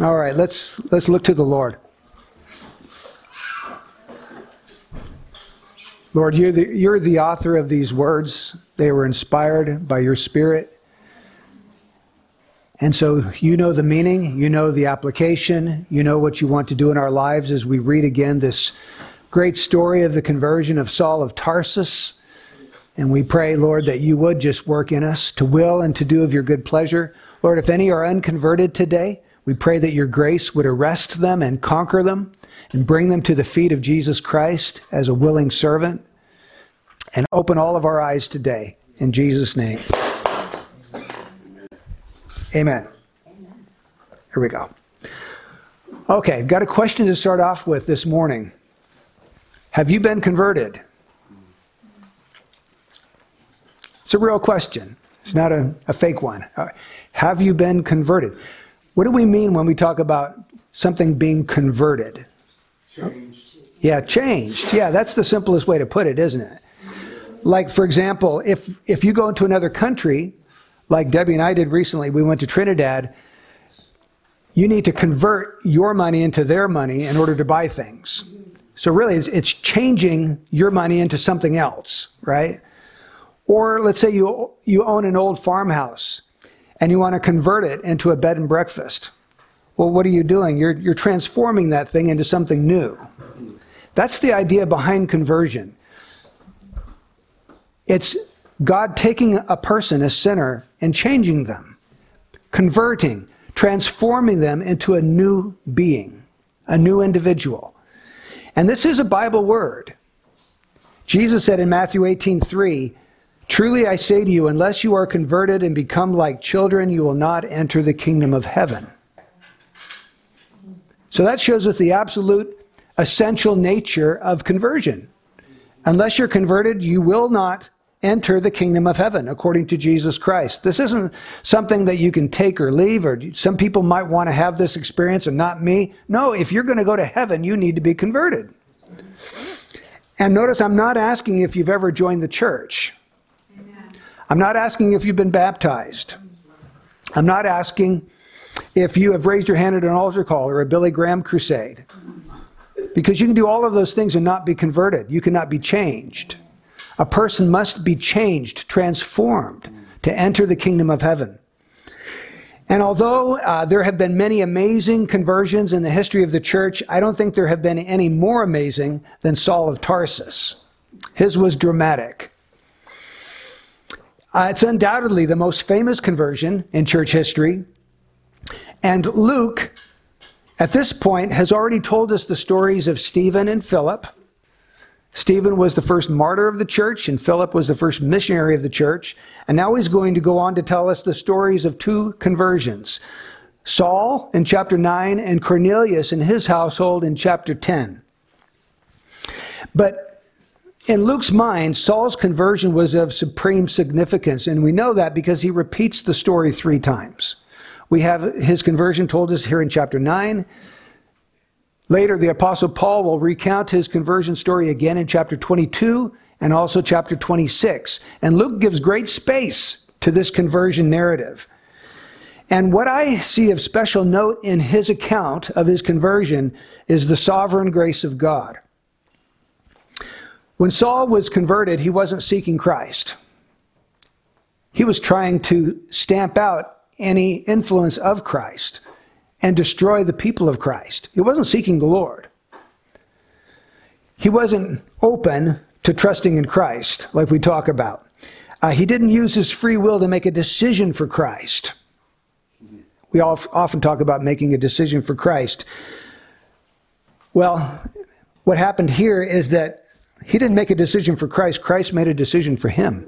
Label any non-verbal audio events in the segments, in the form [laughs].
All right, let's let's look to the Lord. Lord, you're the, you're the author of these words. They were inspired by your Spirit. And so you know the meaning, you know the application, you know what you want to do in our lives as we read again this great story of the conversion of Saul of Tarsus. And we pray, Lord, that you would just work in us to will and to do of your good pleasure. Lord, if any are unconverted today, we pray that your grace would arrest them and conquer them and bring them to the feet of Jesus Christ as a willing servant. And open all of our eyes today. In Jesus' name. Amen. Here we go. Okay, got a question to start off with this morning. Have you been converted? It's a real question. It's not a, a fake one. Have you been converted? What do we mean when we talk about something being converted? Changed. Yeah, changed. Yeah, that's the simplest way to put it, isn't it? Like, for example, if, if you go into another country, like Debbie and I did recently, we went to Trinidad, you need to convert your money into their money in order to buy things. So, really, it's, it's changing your money into something else, right? Or let's say you, you own an old farmhouse and you want to convert it into a bed and breakfast. Well, what are you doing? You're, you're transforming that thing into something new. That's the idea behind conversion. It's God taking a person, a sinner, and changing them, converting, transforming them into a new being, a new individual. And this is a Bible word. Jesus said in Matthew 18 3, Truly I say to you, unless you are converted and become like children, you will not enter the kingdom of heaven. So that shows us the absolute essential nature of conversion. Unless you're converted, you will not enter the kingdom of heaven according to Jesus Christ. This isn't something that you can take or leave, or some people might want to have this experience and not me. No, if you're going to go to heaven, you need to be converted. And notice I'm not asking if you've ever joined the church. I'm not asking if you've been baptized. I'm not asking if you have raised your hand at an altar call or a Billy Graham crusade. Because you can do all of those things and not be converted. You cannot be changed. A person must be changed, transformed to enter the kingdom of heaven. And although uh, there have been many amazing conversions in the history of the church, I don't think there have been any more amazing than Saul of Tarsus. His was dramatic. Uh, it's undoubtedly the most famous conversion in church history. And Luke, at this point, has already told us the stories of Stephen and Philip. Stephen was the first martyr of the church, and Philip was the first missionary of the church. And now he's going to go on to tell us the stories of two conversions Saul in chapter 9, and Cornelius and his household in chapter 10. But in Luke's mind, Saul's conversion was of supreme significance, and we know that because he repeats the story three times. We have his conversion told us here in chapter 9. Later, the Apostle Paul will recount his conversion story again in chapter 22 and also chapter 26. And Luke gives great space to this conversion narrative. And what I see of special note in his account of his conversion is the sovereign grace of God. When Saul was converted, he wasn't seeking Christ. He was trying to stamp out any influence of Christ and destroy the people of Christ. He wasn't seeking the Lord. He wasn't open to trusting in Christ, like we talk about. Uh, he didn't use his free will to make a decision for Christ. We all often talk about making a decision for Christ. Well, what happened here is that he didn't make a decision for Christ, Christ made a decision for him.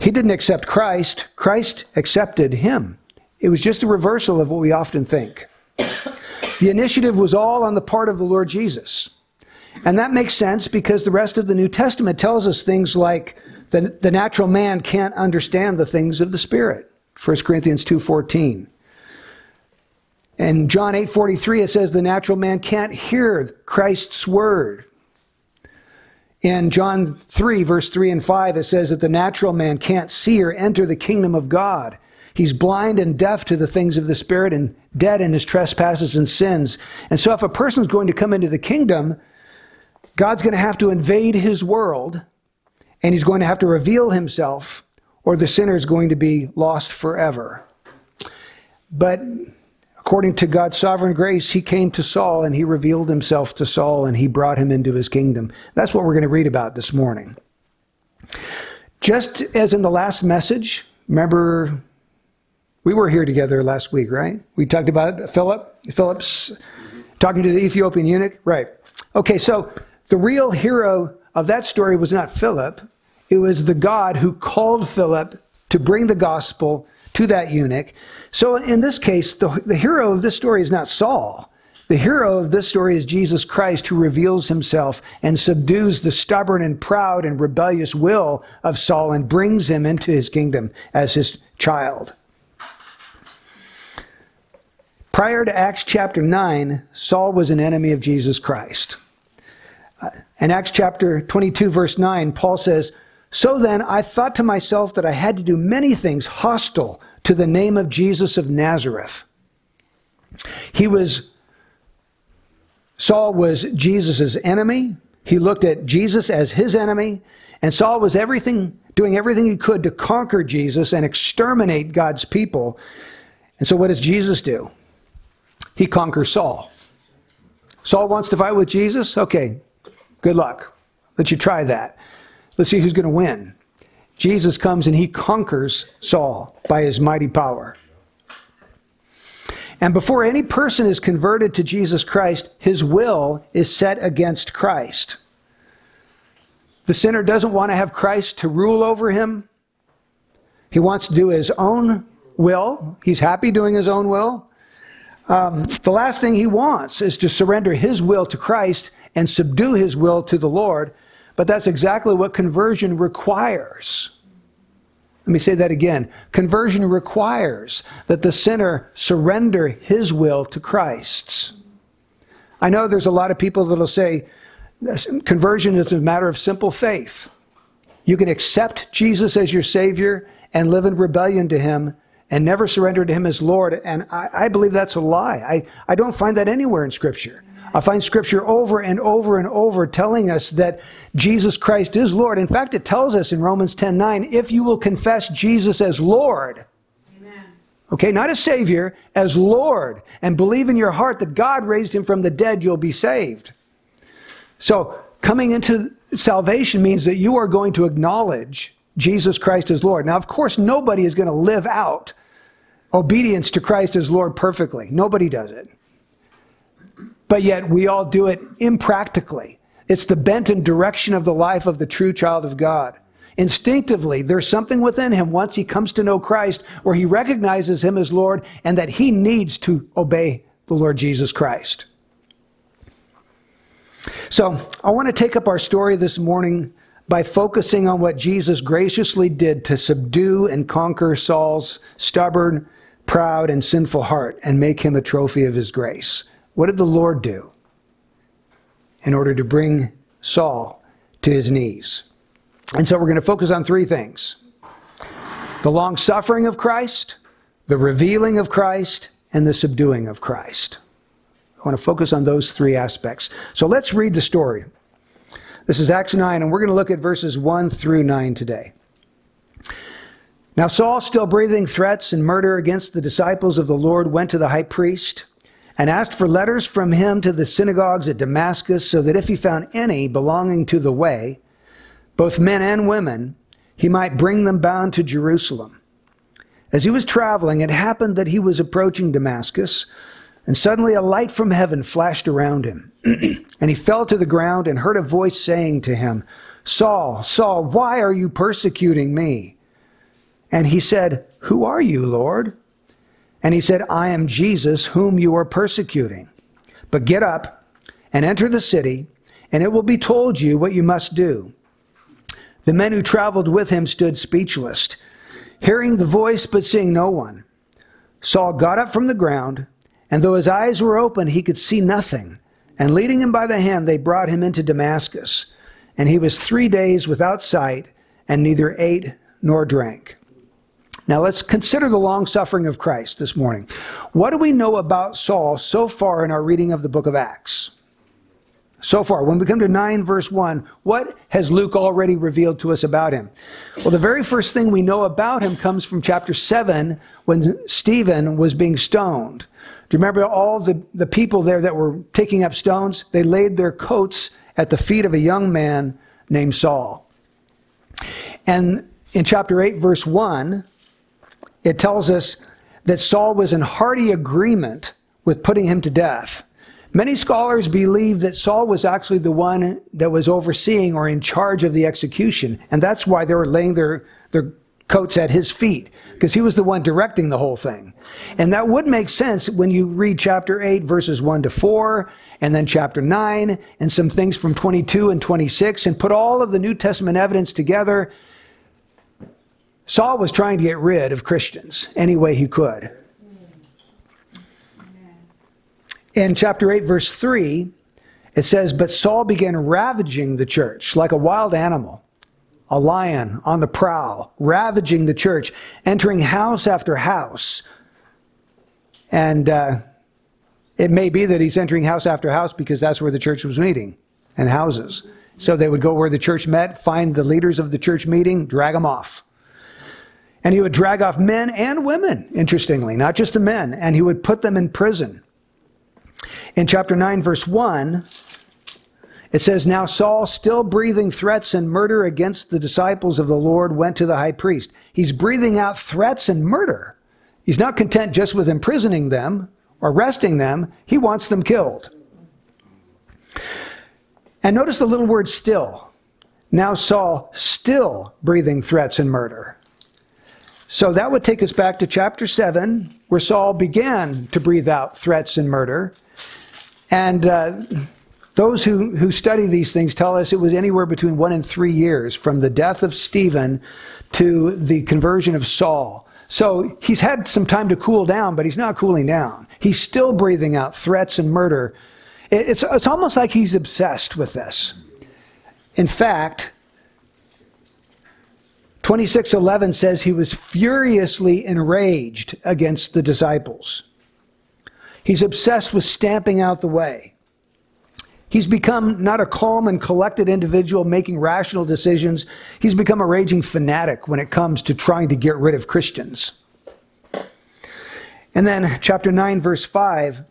He didn't accept Christ, Christ accepted him. It was just a reversal of what we often think. The initiative was all on the part of the Lord Jesus. And that makes sense because the rest of the New Testament tells us things like the, the natural man can't understand the things of the Spirit. 1 Corinthians 2.14. And John 8.43, it says the natural man can't hear Christ's word. In John 3, verse 3 and 5, it says that the natural man can't see or enter the kingdom of God. He's blind and deaf to the things of the Spirit and dead in his trespasses and sins. And so, if a person's going to come into the kingdom, God's going to have to invade his world and he's going to have to reveal himself, or the sinner is going to be lost forever. But according to God's sovereign grace, he came to Saul and he revealed himself to Saul and he brought him into his kingdom. That's what we're going to read about this morning. Just as in the last message, remember we were here together last week, right? We talked about Philip, Philip's talking to the Ethiopian eunuch, right? Okay, so the real hero of that story was not Philip, it was the God who called Philip to bring the gospel to that eunuch. So in this case, the, the hero of this story is not Saul. The hero of this story is Jesus Christ who reveals himself and subdues the stubborn and proud and rebellious will of Saul and brings him into his kingdom as his child. Prior to Acts chapter 9, Saul was an enemy of Jesus Christ. Uh, in Acts chapter 22, verse 9, Paul says, So then I thought to myself that I had to do many things hostile to the name of Jesus of Nazareth. He was Saul was Jesus' enemy. He looked at Jesus as his enemy. And Saul was everything, doing everything he could to conquer Jesus and exterminate God's people. And so what does Jesus do? He conquers Saul. Saul wants to fight with Jesus? Okay, good luck. Let you try that. Let's see who's going to win. Jesus comes and he conquers Saul by his mighty power. And before any person is converted to Jesus Christ, his will is set against Christ. The sinner doesn't want to have Christ to rule over him. He wants to do his own will. He's happy doing his own will. Um, the last thing he wants is to surrender his will to Christ and subdue his will to the Lord. But that's exactly what conversion requires. Let me say that again. Conversion requires that the sinner surrender his will to Christ's. I know there's a lot of people that'll say conversion is a matter of simple faith. You can accept Jesus as your Savior and live in rebellion to Him and never surrender to Him as Lord. And I, I believe that's a lie. I, I don't find that anywhere in Scripture. I find scripture over and over and over telling us that Jesus Christ is Lord. In fact, it tells us in Romans 10 9, if you will confess Jesus as Lord, Amen. okay, not as Savior, as Lord, and believe in your heart that God raised him from the dead, you'll be saved. So, coming into salvation means that you are going to acknowledge Jesus Christ as Lord. Now, of course, nobody is going to live out obedience to Christ as Lord perfectly. Nobody does it but yet we all do it impractically. It's the bent and direction of the life of the true child of God. Instinctively, there's something within him once he comes to know Christ where he recognizes him as Lord and that he needs to obey the Lord Jesus Christ. So, I want to take up our story this morning by focusing on what Jesus graciously did to subdue and conquer Saul's stubborn, proud, and sinful heart and make him a trophy of his grace. What did the Lord do in order to bring Saul to his knees? And so we're going to focus on three things the long suffering of Christ, the revealing of Christ, and the subduing of Christ. I want to focus on those three aspects. So let's read the story. This is Acts 9, and we're going to look at verses 1 through 9 today. Now, Saul, still breathing threats and murder against the disciples of the Lord, went to the high priest and asked for letters from him to the synagogues at Damascus, so that if he found any belonging to the way, both men and women, he might bring them bound to Jerusalem. As he was traveling, it happened that he was approaching Damascus, and suddenly a light from heaven flashed around him. [clears throat] and he fell to the ground and heard a voice saying to him, Saul, Saul, why are you persecuting me? And he said, Who are you, Lord? And he said, I am Jesus whom you are persecuting. But get up and enter the city, and it will be told you what you must do. The men who traveled with him stood speechless, hearing the voice but seeing no one. Saul got up from the ground, and though his eyes were open, he could see nothing. And leading him by the hand, they brought him into Damascus. And he was three days without sight, and neither ate nor drank. Now let's consider the long suffering of Christ this morning. What do we know about Saul so far in our reading of the book of Acts? So far, when we come to 9 verse 1, what has Luke already revealed to us about him? Well, the very first thing we know about him comes from chapter 7 when Stephen was being stoned. Do you remember all the, the people there that were picking up stones? They laid their coats at the feet of a young man named Saul. And in chapter 8, verse 1, it tells us that Saul was in hearty agreement with putting him to death. Many scholars believe that Saul was actually the one that was overseeing or in charge of the execution, and that's why they were laying their, their coats at his feet, because he was the one directing the whole thing. And that would make sense when you read chapter 8, verses 1 to 4, and then chapter 9, and some things from 22 and 26, and put all of the New Testament evidence together. Saul was trying to get rid of Christians any way he could. In chapter 8, verse 3, it says, But Saul began ravaging the church like a wild animal, a lion on the prowl, ravaging the church, entering house after house. And uh, it may be that he's entering house after house because that's where the church was meeting and houses. So they would go where the church met, find the leaders of the church meeting, drag them off. And he would drag off men and women, interestingly, not just the men, and he would put them in prison. In chapter 9, verse 1, it says, Now Saul, still breathing threats and murder against the disciples of the Lord, went to the high priest. He's breathing out threats and murder. He's not content just with imprisoning them, or arresting them, he wants them killed. And notice the little word still. Now Saul, still breathing threats and murder. So that would take us back to chapter 7, where Saul began to breathe out threats and murder. And uh, those who, who study these things tell us it was anywhere between one and three years from the death of Stephen to the conversion of Saul. So he's had some time to cool down, but he's not cooling down. He's still breathing out threats and murder. It's, it's almost like he's obsessed with this. In fact, 2611 says he was furiously enraged against the disciples. He's obsessed with stamping out the way. He's become not a calm and collected individual making rational decisions. He's become a raging fanatic when it comes to trying to get rid of Christians. And then, chapter 9, verse 5,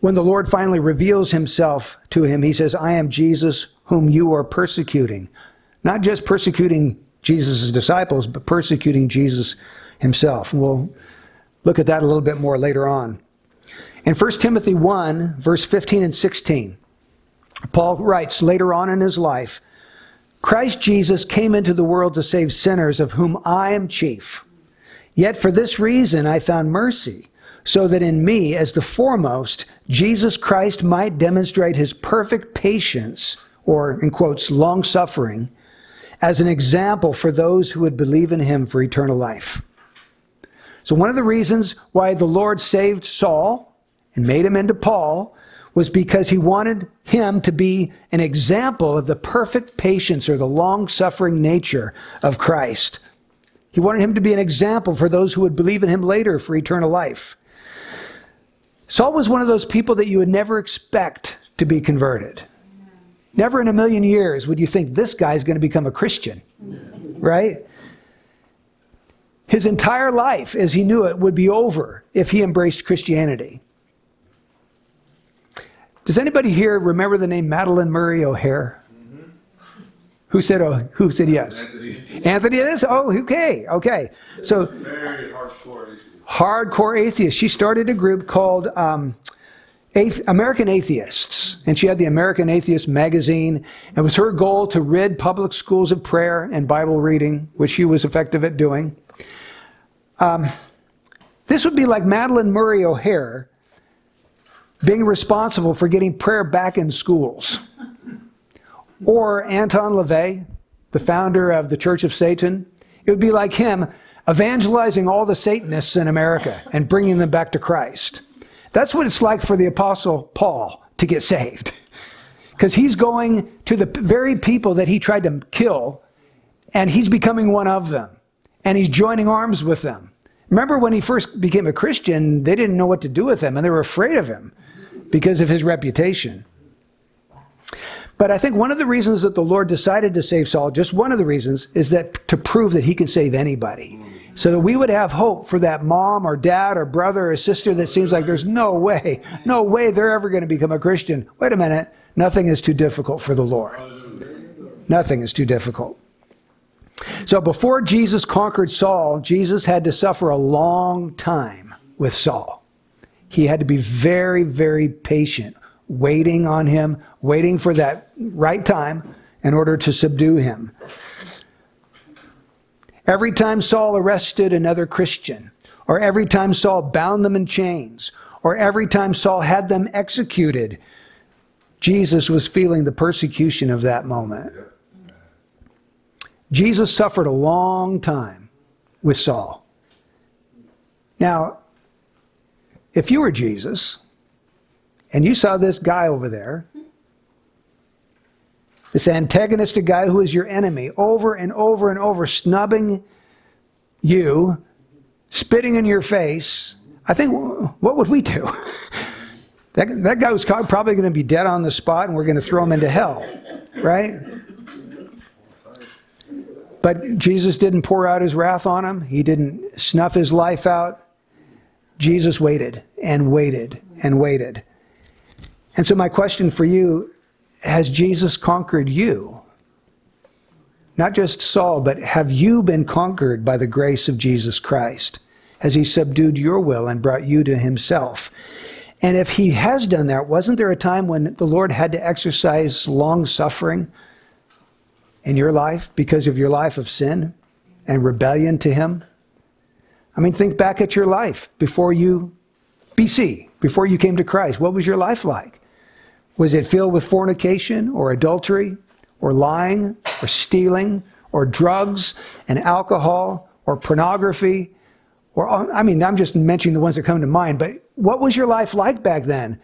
when the Lord finally reveals himself to him, he says, I am Jesus whom you are persecuting. Not just persecuting Jesus' disciples, but persecuting Jesus himself. We'll look at that a little bit more later on. In 1 Timothy 1, verse 15 and 16, Paul writes later on in his life Christ Jesus came into the world to save sinners, of whom I am chief. Yet for this reason I found mercy, so that in me, as the foremost, Jesus Christ might demonstrate his perfect patience, or in quotes, long suffering, as an example for those who would believe in him for eternal life. So, one of the reasons why the Lord saved Saul and made him into Paul was because he wanted him to be an example of the perfect patience or the long suffering nature of Christ. He wanted him to be an example for those who would believe in him later for eternal life. Saul was one of those people that you would never expect to be converted. Never in a million years would you think this guy is going to become a Christian, right? His entire life, as he knew it, would be over if he embraced Christianity. Does anybody here remember the name Madalyn Murray O'Hair? Mm-hmm. Who said oh, who said yes? Anthony. Anthony is? Oh, okay, okay. So very hardcore atheist. Hardcore atheist. She started a group called um, American Atheists, and she had the American Atheist magazine. It was her goal to rid public schools of prayer and Bible reading, which she was effective at doing. Um, this would be like Madalyn Murray O'Hair being responsible for getting prayer back in schools. Or Anton LaVey, the founder of the Church of Satan. It would be like him evangelizing all the Satanists in America and bringing them back to Christ. That's what it's like for the Apostle Paul to get saved. [laughs] Because he's going to the very people that he tried to kill, and he's becoming one of them. and he's joining arms with them. Remember when he first became a Christian, they didn't know what to do with him and they were afraid of him because of his reputation. But I think one of the reasons that the Lord decided to save Saul, just one of the reasons, is that to prove that he can save anybody. So that we would have hope for that mom or dad or brother or sister that seems like there's no way, no way they're ever going to become a Christian. Wait a minute. Nothing is too difficult for the Lord. Nothing is too difficult. So before Jesus conquered Saul, Jesus had to suffer a long time with Saul. He had to be very, very patient, waiting on him, waiting for that right time in order to subdue him. Every time Saul arrested another Christian, or every time Saul bound them in chains, or every time Saul had them executed, Jesus was feeling the persecution of that moment. Jesus suffered a long time with Saul. Now, if you were Jesus and you saw this guy over there, this antagonistic guy who is your enemy, over and over and over, snubbing you, spitting in your face, I think, what would we do? [laughs] that, that guy was probably going to be dead on the spot and we're going to throw him into hell, right? But Jesus didn't pour out his wrath on him, he didn't snuff his life out. Jesus waited and waited and waited. And so, my question for you has Jesus conquered you? Not just Saul, but have you been conquered by the grace of Jesus Christ? Has he subdued your will and brought you to himself? And if he has done that, wasn't there a time when the Lord had to exercise long suffering in your life because of your life of sin and rebellion to him? I mean, think back at your life before you, BC, before you came to Christ. What was your life like? Was it filled with fornication or adultery or lying or stealing or drugs and alcohol or pornography? Or, I mean, I'm just mentioning the ones that come to mind, but what was your life like back then?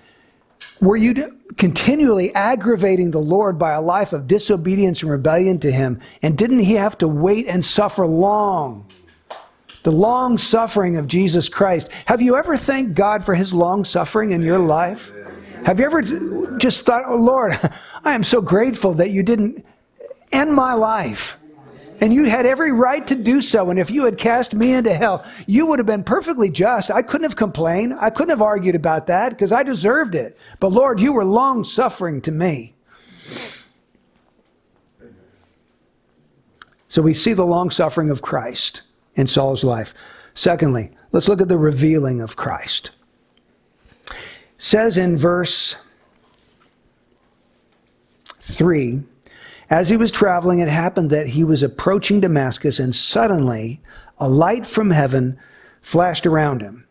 Were you continually aggravating the Lord by a life of disobedience and rebellion to Him? And didn't He have to wait and suffer long? the long suffering of Jesus Christ. Have you ever thanked God for his long suffering in your life? Have you ever just thought, oh Lord, [laughs] I am so grateful that you didn't end my life? And you had every right to do so. And if you had cast me into hell, you would have been perfectly just. I couldn't have complained. I couldn't have argued about that because I deserved it. But Lord, you were long suffering to me. So we see the long suffering of Christ in Saul's life. Secondly, let's look at the revealing of Christ. Says in verse 3 As he was traveling, it happened that he was approaching Damascus, and suddenly a light from heaven flashed around him.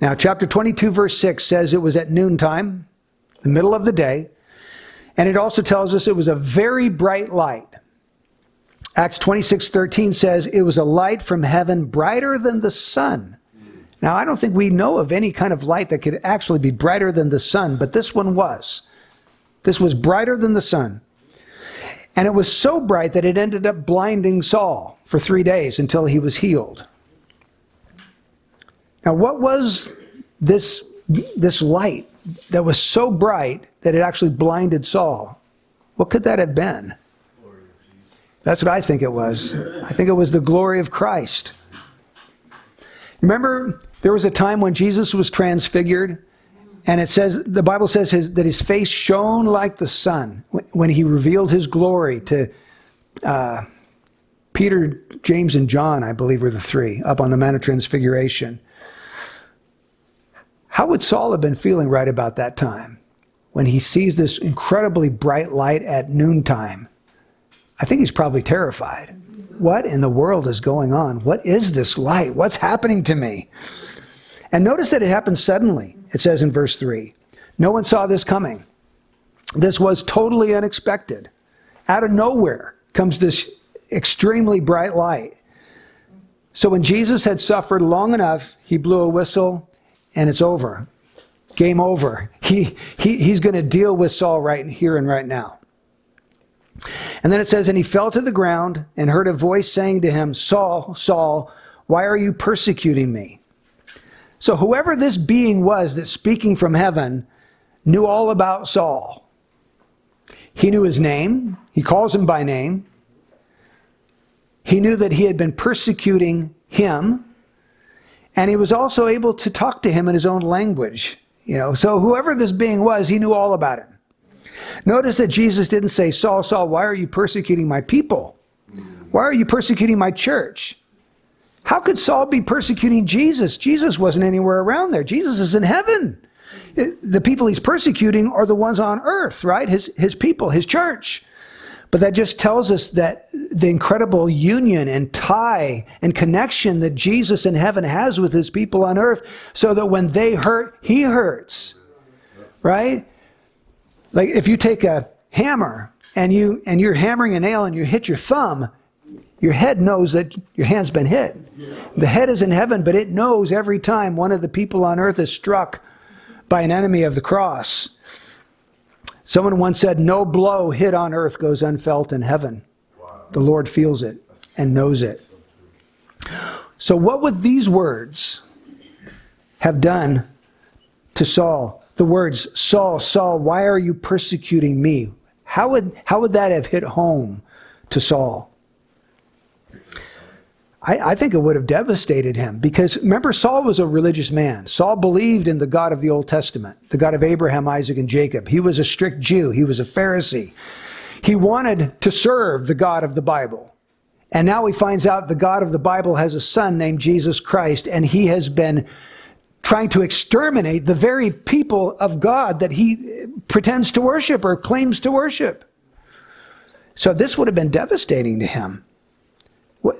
Now, chapter 22, verse 6 says it was at noontime, the middle of the day, and it also tells us it was a very bright light. Acts 26:13 says it was a light from heaven brighter than the sun. Now, I don't think we know of any kind of light that could actually be brighter than the sun, but this one was. This was brighter than the sun. And it was so bright that it ended up blinding Saul for 3 days until he was healed. Now, what was this this light that was so bright that it actually blinded Saul? What could that have been? That's what I think it was. I think it was the glory of Christ. Remember, there was a time when Jesus was transfigured, and it says the Bible says his, that his face shone like the sun when he revealed his glory to uh, Peter, James, and John. I believe were the three up on the Mount of Transfiguration. How would Saul have been feeling right about that time when he sees this incredibly bright light at noontime? I think he's probably terrified. What in the world is going on? What is this light? What's happening to me? And notice that it happened suddenly. It says in verse 3 No one saw this coming. This was totally unexpected. Out of nowhere comes this extremely bright light. So when Jesus had suffered long enough, he blew a whistle and it's over. Game over. He, he, he's going to deal with Saul right here and right now. And then it says, And he fell to the ground and heard a voice saying to him, Saul, Saul, why are you persecuting me? So whoever this being was that's speaking from heaven knew all about Saul. He knew his name, he calls him by name. He knew that he had been persecuting him, and he was also able to talk to him in his own language. You know, so whoever this being was, he knew all about him. Notice that Jesus didn't say, Saul, Saul, why are you persecuting my people? Why are you persecuting my church? How could Saul be persecuting Jesus? Jesus wasn't anywhere around there. Jesus is in heaven. The people he's persecuting are the ones on earth, right? His, his people, his church. But that just tells us that the incredible union and tie and connection that Jesus in heaven has with his people on earth, so that when they hurt, he hurts. Right? Like if you take a hammer and you and you're hammering a nail and you hit your thumb, your head knows that your hand's been hit. The head is in heaven, but it knows every time one of the people on earth is struck by an enemy of the cross. Someone once said, No blow hit on earth goes unfelt in heaven. The Lord feels it and knows it. So, what would these words have done to Saul? The words, Saul, Saul, why are you persecuting me? How would, how would that have hit home to Saul? I, I, think it would have devastated him because remember, Saul was a religious man. Saul believed in the God of the Old Testament, the God of Abraham, Isaac, and Jacob. He was a strict Jew, he was a Pharisee. He wanted to serve the God of the Bible. And now he finds out the God of the Bible has a son named Jesus Christ, and he has been trying to exterminate the very people of God that he pretends to worship or claims to worship. So this would have been devastating to him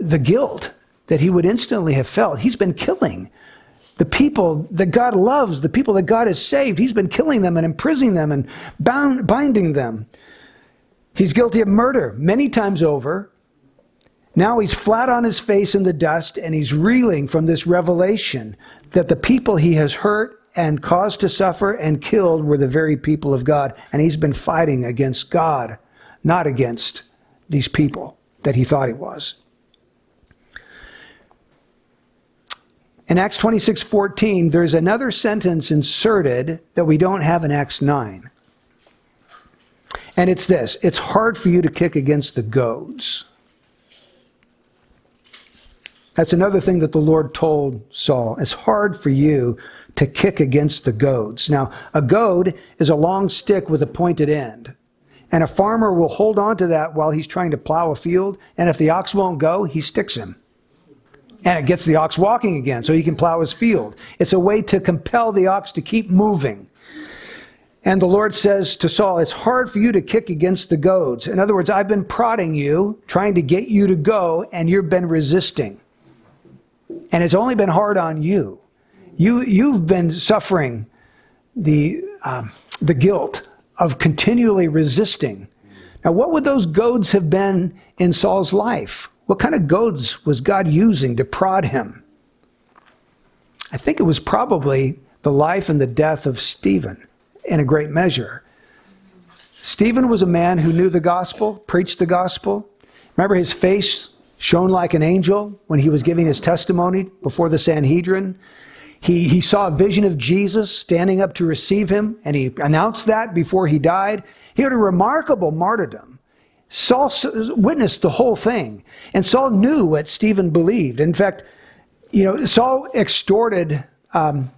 the guilt that he would instantly have felt. He's been killing the people that God loves, the people that God has saved. He's been killing them and imprisoning them and bound, binding them. He's guilty of murder many times over. Now he's flat on his face in the dust and he's reeling from this revelation that the people he has hurt and caused to suffer and killed were the very people of God. And he's been fighting against God, not against these people that he thought he was. In Acts 26 14, there's another sentence inserted that we don't have in Acts 9. And it's this it's hard for you to kick against the goads. That's another thing that the Lord told Saul. It's hard for you to kick against the goads. Now, a goad is a long stick with a pointed end. And a farmer will hold on to that while he's trying to plow a field. And if the ox won't go, he sticks him and it gets the ox walking again so he can plow his field. It's a way to compel the ox to keep moving. And the Lord says to Saul, It's hard for you to kick against the goads. In other words, I've been prodding you, trying to get you to go, and you've been resisting. And it's only been hard on you. You, you've been suffering the, um, the guilt of continually resisting. Now, what would those goads have been in Saul's life? What kind of goads was God using to prod him? I think it was probably the life and the death of Stephen in a great measure. Stephen was a man who knew the gospel, preached the gospel. Remember, his face shone like an angel when he was giving his testimony before the Sanhedrin. He, he saw a vision of Jesus standing up to receive him, and he announced that before he died. He had a remarkable martyrdom. Saul witnessed the whole thing, and Saul knew what Stephen believed. In fact, you know, Saul extorted um,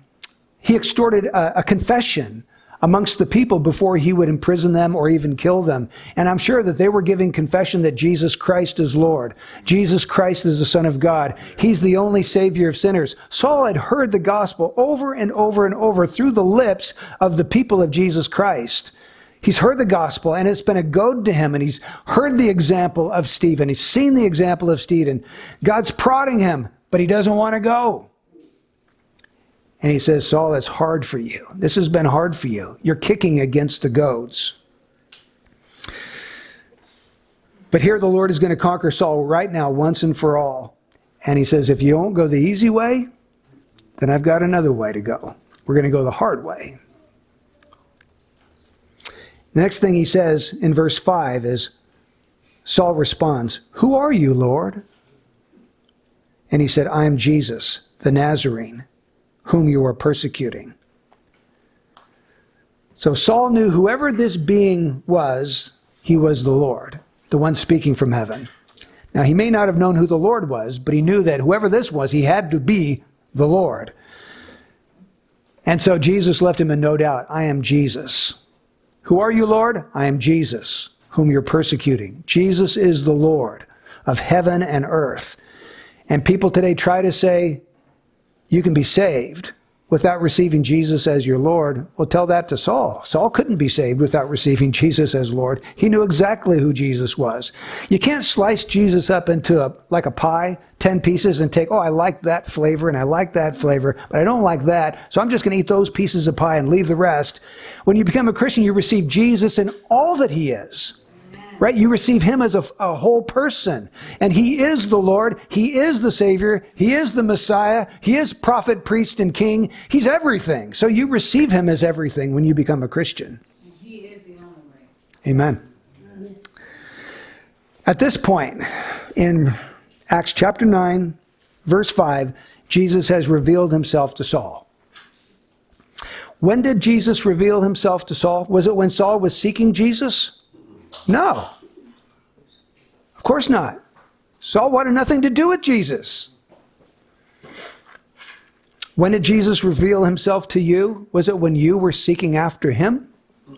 he extorted a, a confession amongst the people before he would imprison them or even kill them. And I'm sure that they were giving confession that Jesus Christ is Lord. Jesus Christ is the Son of God. He's the only Savior of sinners. Saul had heard the gospel over and over and over through the lips of the people of Jesus Christ. He's heard the gospel and it's been a goad to him, and he's heard the example of Stephen. He's seen the example of Stephen. God's prodding him, but he doesn't want to go. And he says, Saul, it's hard for you. This has been hard for you. You're kicking against the goads. But here the Lord is going to conquer Saul right now, once and for all. And he says, if you don't go the easy way, then I've got another way to go. We're going to go the hard way. The next thing he says in verse 5 is, Saul responds, Who are you, Lord? And he said, I am Jesus, the Nazarene, whom you are persecuting. So Saul knew whoever this being was, he was the Lord, the one speaking from heaven. Now, he may not have known who the Lord was, but he knew that whoever this was, he had to be the Lord. And so Jesus left him in no doubt I am Jesus. Who are you, Lord? I am Jesus, whom you're persecuting. Jesus is the Lord of heaven and earth. And people today try to say, you can be saved without receiving Jesus as your Lord. Well, tell that to Saul. Saul couldn't be saved without receiving [laughs] Jesus as Lord. He knew exactly who Jesus was. You can't slice Jesus up into a, like a pie, 10 pieces, and take, oh, I like that flavor and I like that flavor, but I don't like that, so I'm just going to eat those pieces of pie and leave the rest. When you become a Christian, you receive Jesus and all that he is right? You receive him as a, a, whole person. And he is the Lord. He is the Savior. He is the Messiah. He is prophet, priest, and king. He's everything. So you receive him as everything when you become a Christian. He is the only way. Amen. At this point, in Acts chapter 9, verse 5, Jesus has revealed himself to Saul. When did Jesus reveal himself to Saul? Was it when Saul was seeking Jesus? No. Of course not. Saul wanted nothing to do with Jesus. When did Jesus reveal himself to you? Was it when you were seeking after him? No.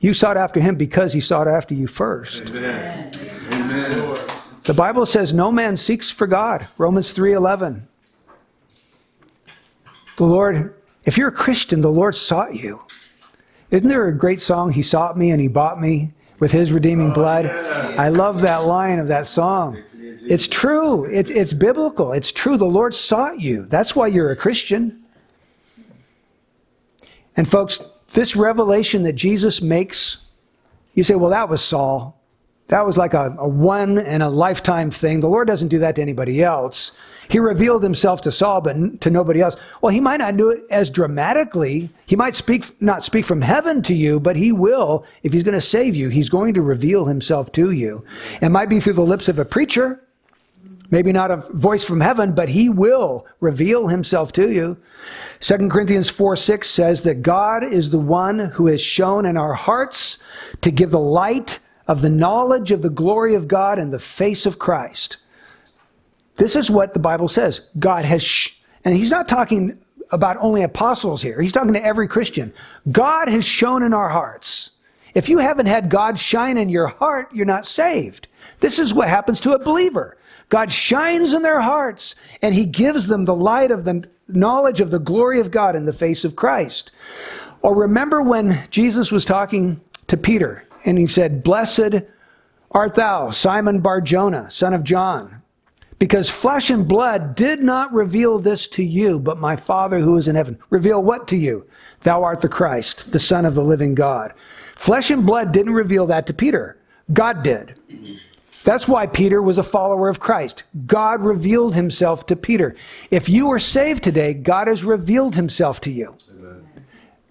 You sought after him because he sought after you first. Amen. Amen. The Bible says no man seeks for God. Romans 3:11. The Lord, if you're a Christian, the Lord sought you. Isn't there a great song? He sought me and he bought me with his redeeming oh, blood. Yeah. I love that line of that song. It's true. It's, it's biblical. It's true. The Lord sought you. That's why you're a Christian. And folks, this revelation that Jesus makes, you say, well, that was Saul. That was like a, a one in a lifetime thing. The Lord doesn't do that to anybody else. He revealed himself to Saul, but to nobody else. Well, he might not do it as dramatically. He might speak, not speak from heaven to you, but he will, if he's going to save you, he's going to reveal himself to you. It might be through the lips of a preacher, maybe not a voice from heaven, but he will reveal himself to you. 2 Corinthians 4 6 says that God is the one who has shone in our hearts to give the light of the knowledge of the glory of God in the face of Christ. This is what the Bible says. God has, sh- and he's not talking about only apostles here. He's talking to every Christian. God has shone in our hearts. If you haven't had God shine in your heart, you're not saved. This is what happens to a believer. God shines in their hearts and he gives them the light of the knowledge of the glory of God in the face of Christ. Or remember when Jesus was talking to Peter and he said, Blessed art thou, Simon Barjona, son of John. Because flesh and blood did not reveal this to you, but my Father who is in heaven. Reveal what to you? Thou art the Christ, the Son of the living God. Flesh and blood didn't reveal that to Peter. God did. That's why Peter was a follower of Christ. God revealed himself to Peter. If you are saved today, God has revealed himself to you.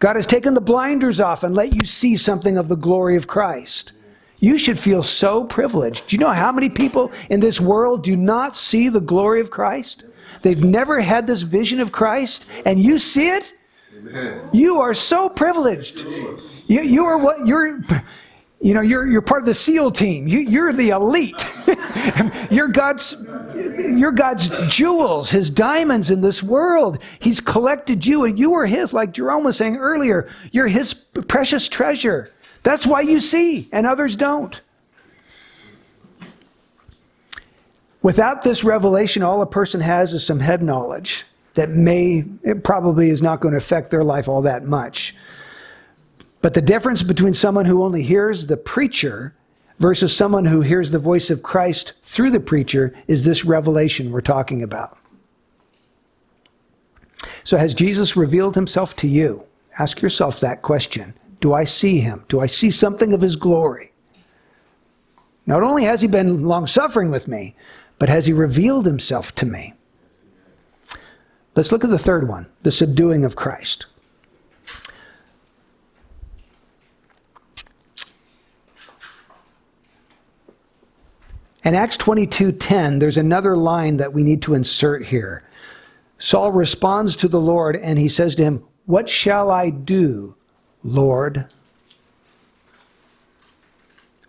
God has taken the blinders off and let you see something of the glory of Christ. You should feel so privileged. Do you know how many people in this world do not see the glory of Christ? They've never had this vision of Christ, and you see it? Amen. You are so privileged. You, you are what you're. You know, you're, you're part of the SEAL team. You, you're the elite. [laughs] you're God's, you're God's jewels, His diamonds in this world. He's collected you, and you are His. Like Jerome was saying earlier, you're His precious treasure. That's why you see and others don't. Without this revelation, all a person has is some head knowledge that may, it probably is not going to affect their life all that much. But the difference between someone who only hears the preacher versus someone who hears the voice of Christ through the preacher is this revelation we're talking about. So, has Jesus revealed himself to you? Ask yourself that question. Do I see him? Do I see something of his glory? Not only has he been long suffering with me, but has he revealed himself to me? Let's look at the third one the subduing of Christ. In Acts 22:10, there's another line that we need to insert here. Saul responds to the Lord and he says to him, "What shall I do, Lord?"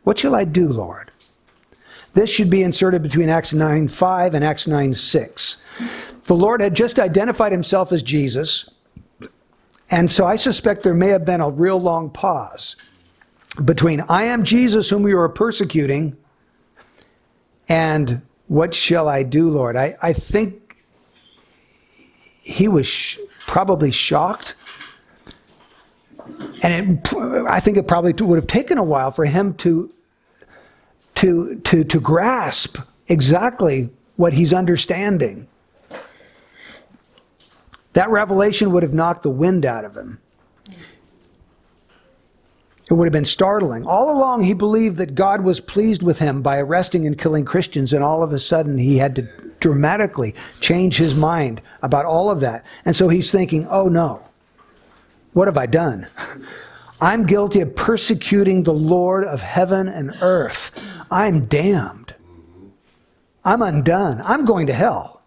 What shall I do, Lord? This should be inserted between Acts 9:5 and Acts 9:6. The Lord had just identified himself as Jesus, and so I suspect there may have been a real long pause between I am Jesus whom you are persecuting and what shall I do, Lord? I, I think he was sh- probably shocked. And it, I think it probably would have taken a while for him to, to, to, to grasp exactly what he's understanding. That revelation would have knocked the wind out of him. It would have been startling. All along, he believed that God was pleased with him by arresting and killing Christians, and all of a sudden, he had to dramatically change his mind about all of that. And so he's thinking, oh no, what have I done? [laughs] I'm guilty of persecuting the Lord of heaven and earth. I'm damned. I'm undone. I'm going to hell.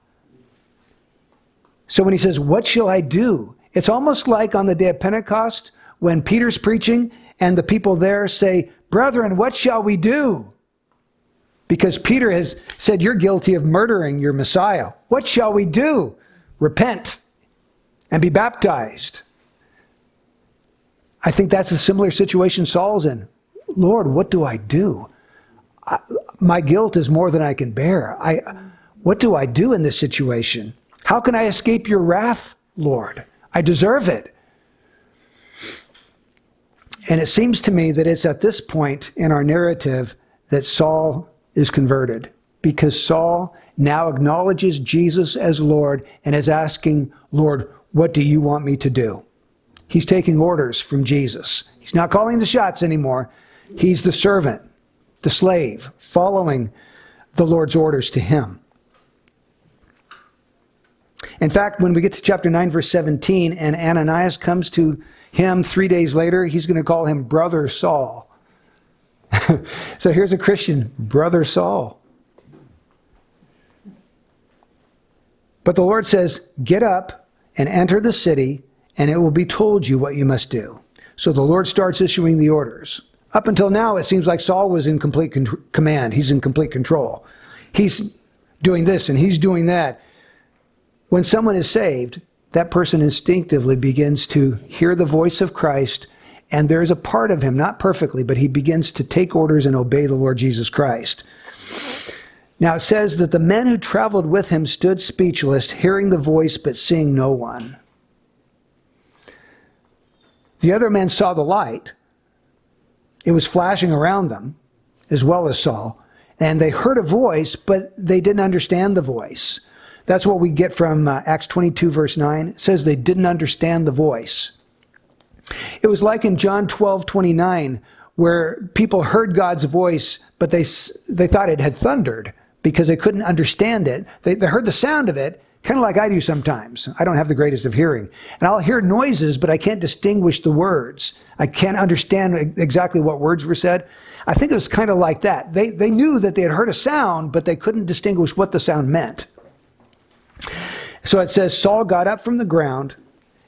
So when he says, What shall I do? It's almost like on the day of Pentecost when Peter's preaching and the people there say, Brethren, what shall we do? Because Peter has said, You're guilty of murdering your Messiah. What shall we do? Repent and be baptized. I think that's a similar situation Saul's in. Lord, what do I do? I, my guilt is more than I can bear. I, what do I do in this situation? How can I escape your wrath, Lord? I deserve it. And it seems to me that it's at this point in our narrative that Saul is converted because Saul now acknowledges Jesus as Lord and is asking, Lord, what do you want me to do? He's taking orders from Jesus. He's not calling the shots anymore. He's the servant, the slave, following the Lord's orders to him. In fact, when we get to chapter 9, verse 17, and Ananias comes to him three days later, he's going to call him Brother Saul. [laughs] so here's a Christian, Brother Saul. But the Lord says, Get up and enter the city, and it will be told you what you must do. So the Lord starts issuing the orders. Up until now, it seems like Saul was in complete con- command. He's in complete control. He's doing this and he's doing that. When someone is saved, that person instinctively begins to hear the voice of Christ, and there's a part of him, not perfectly, but he begins to take orders and obey the Lord Jesus Christ. Now it says that the men who traveled with him stood speechless, hearing the voice but seeing no one. The other men saw the light. It was flashing around them, as well as Saul. And they heard a voice, but they didn't understand the voice. That's what we get from uh, Acts 22, verse 9. It says they didn't understand the voice. It was like in John 12, 29, where people heard God's voice, but they, they thought it had thundered because they couldn't understand it. They, they heard the sound of it, kind of like I do sometimes. I don't have the greatest of hearing. And I'll hear noises, but I can't distinguish the words. I can't understand exactly what words were said. I think it was kind of like that. They, they knew that they had heard a sound, but they couldn't distinguish what the sound meant. So it says Saul got up from the ground,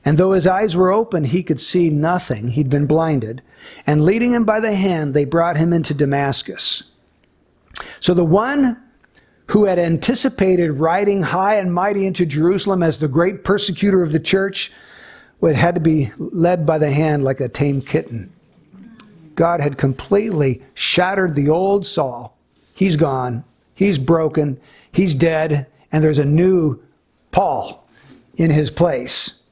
and though his eyes were open, he could see nothing. He'd been blinded. And leading him by the hand, they brought him into Damascus. So the one who had anticipated riding high and mighty into Jerusalem as the great persecutor of the church would had to be led by the hand like a tame kitten. God had completely shattered the old Saul. He's gone. He's broken. He's dead. And there's a new Paul in his place.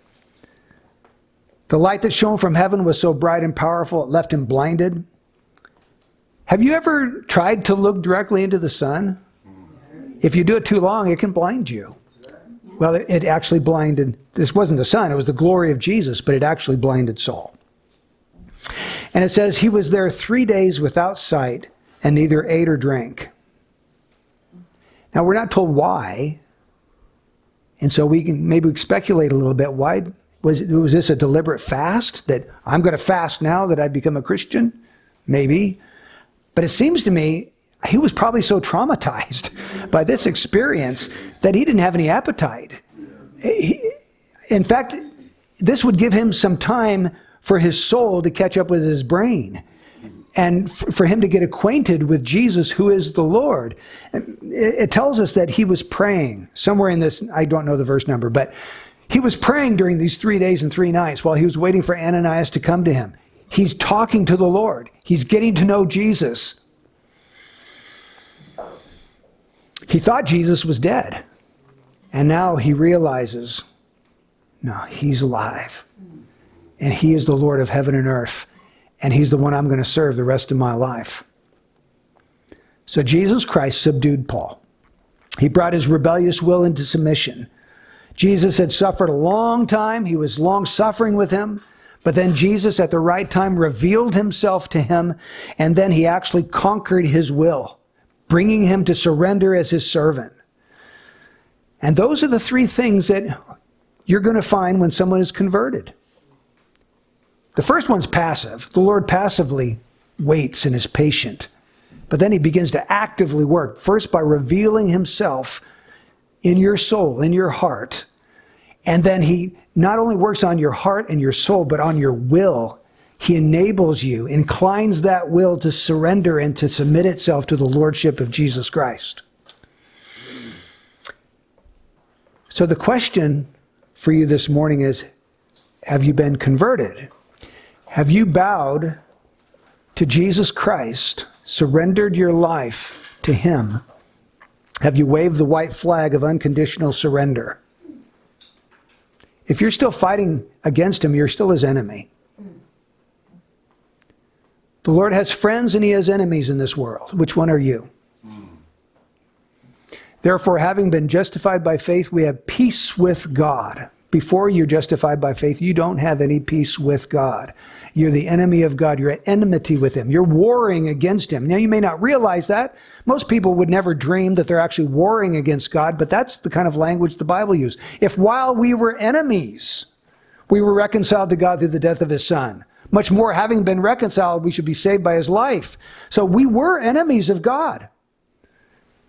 The light that shone from heaven was so bright and powerful it left him blinded. Have you ever tried to look directly into the sun? If you do it too long, it can blind you. Well, it, actually blinded, this wasn't the sun, it was the glory of Jesus, but it actually blinded Saul. And it says, He was there three days without sight and neither ate or drank. Now, we're not told why, and so we can maybe speculate a little bit. Why was it, was this a deliberate fast that I'm going to fast now that I've become a Christian? Maybe, but it seems to me he was probably so traumatized [laughs] by this experience that he didn't have any appetite. He, in fact, this would give him some time for his soul to catch up with his brain and for him to get acquainted with Jesus, who is the Lord. It tells us that he was praying somewhere in this, I don't know the verse number, but he was praying during these three days and three nights while he was waiting for Ananias to come to him. He's talking to the Lord, he's getting to know Jesus. He thought Jesus was dead. And now he realizes no, he's alive. And he is the Lord of heaven and earth. And he's the one I'm going to serve the rest of my life. So Jesus Christ subdued Paul. He brought his rebellious will into submission. Jesus had suffered a long time. He was long suffering with him. But then Jesus, at the right time, revealed himself to him. And then he actually conquered his will, bringing him to surrender as his servant. And those are the three things that you're going to find when someone is converted. The first one's passive. The Lord passively waits and is patient. But then he begins to actively work, first by revealing himself in your soul, in your heart. And then he not only works on your heart and your soul, but on your will. He enables you, inclines that will to surrender and to submit itself to the Lordship of Jesus Christ. So the question for you this morning is Have you been converted? Have you bowed to Jesus Christ, surrendered your life to Him? Have you waved the white flag of unconditional surrender? If you're still fighting against Him, you're still His enemy. The Lord has friends and He has enemies in this world. Which one are you? Therefore, having been justified by faith, we have peace with God. Before you're justified by faith, you don't have any peace with God. You're the enemy of God. You're at enmity with Him. You're warring against Him. Now, you may not realize that. Most people would never dream that they're actually warring against God, but that's the kind of language the Bible uses. If while we were enemies, we were reconciled to God through the death of His Son, much more having been reconciled, we should be saved by His life. So we were enemies of God.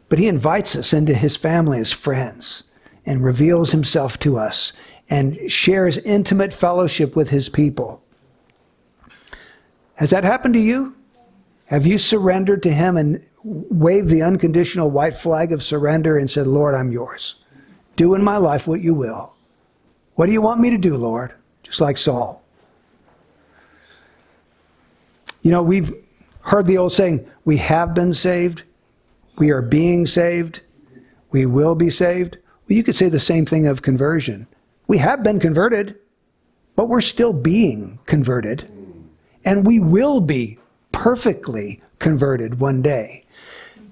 But he invites us into his family as friends and reveals himself to us and shares intimate fellowship with his people. Has that happened to you? Have you surrendered to him and waved the unconditional white flag of surrender and said, Lord, I'm yours? Do in my life what you will. What do you want me to do, Lord? Just like Saul. You know, we've heard the old saying, we have been saved, we are being saved. We will be saved. Well, you could say the same thing of conversion. We have been converted, but we're still being converted. And we will be perfectly converted one day.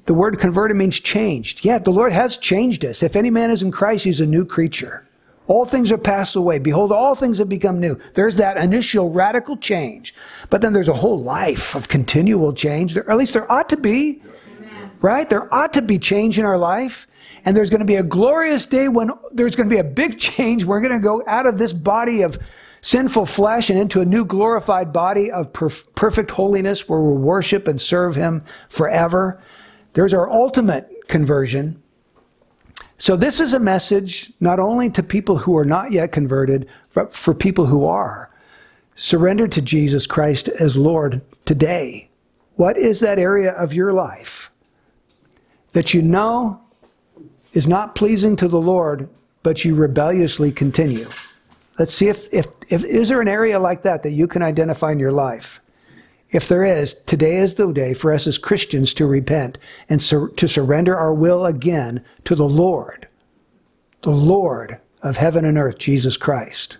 The word converted means changed. Yeah, the Lord has changed us. If any man is in Christ, he's a new creature. All things are passed away. Behold, all things have become new. There's that initial radical change. But then there's a whole life of continual change, or at least there ought to be right? There ought to be change in our life. And there's going to be a glorious day when there's going to be a big [laughs] change. We're going to go out of this body of sinful flesh and into a new glorified body of perf- perfect holiness where we'll worship and serve Him forever. There's our ultimate conversion. So, this is a message not only to people who are not yet converted, but for people who are. Surrender to Jesus Christ as Lord today. What is that area of your life that you know is not pleasing to the Lord, but you rebelliously continue. Let's see if, if, if is there an area like that that you can identify in your life? If there is, today is the day for us as Christians to repent and sur- to surrender our will again to the Lord, the Lord of heaven and earth, Jesus Christ.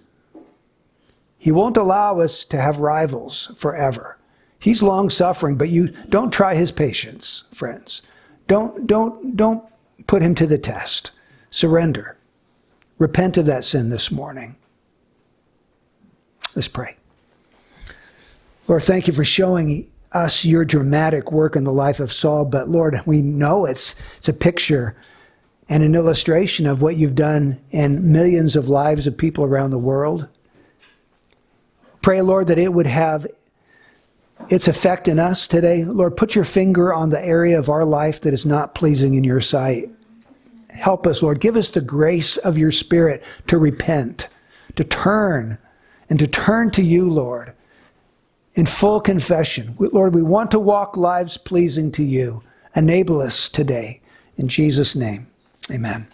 He won't allow us to have rivals forever. He's long suffering, but you don't try his patience, friends. Don't, don't, don't put him to the test. Surrender. Repent of that sin this morning. Let's pray. Lord, thank you for showing us your dramatic work in the life of Saul, but Lord, we know it's, it's a picture and an illustration of what you've done in millions of lives of people around the world. Pray, Lord, that it would have its effect in us today. Lord, put your finger on the area of our life that is not pleasing in your sight. Help us, Lord. Give us the grace of your Spirit to repent, to turn, and to turn to you, Lord, in full confession. Lord, we want to walk lives pleasing to you. Enable us today. In Jesus' name, amen.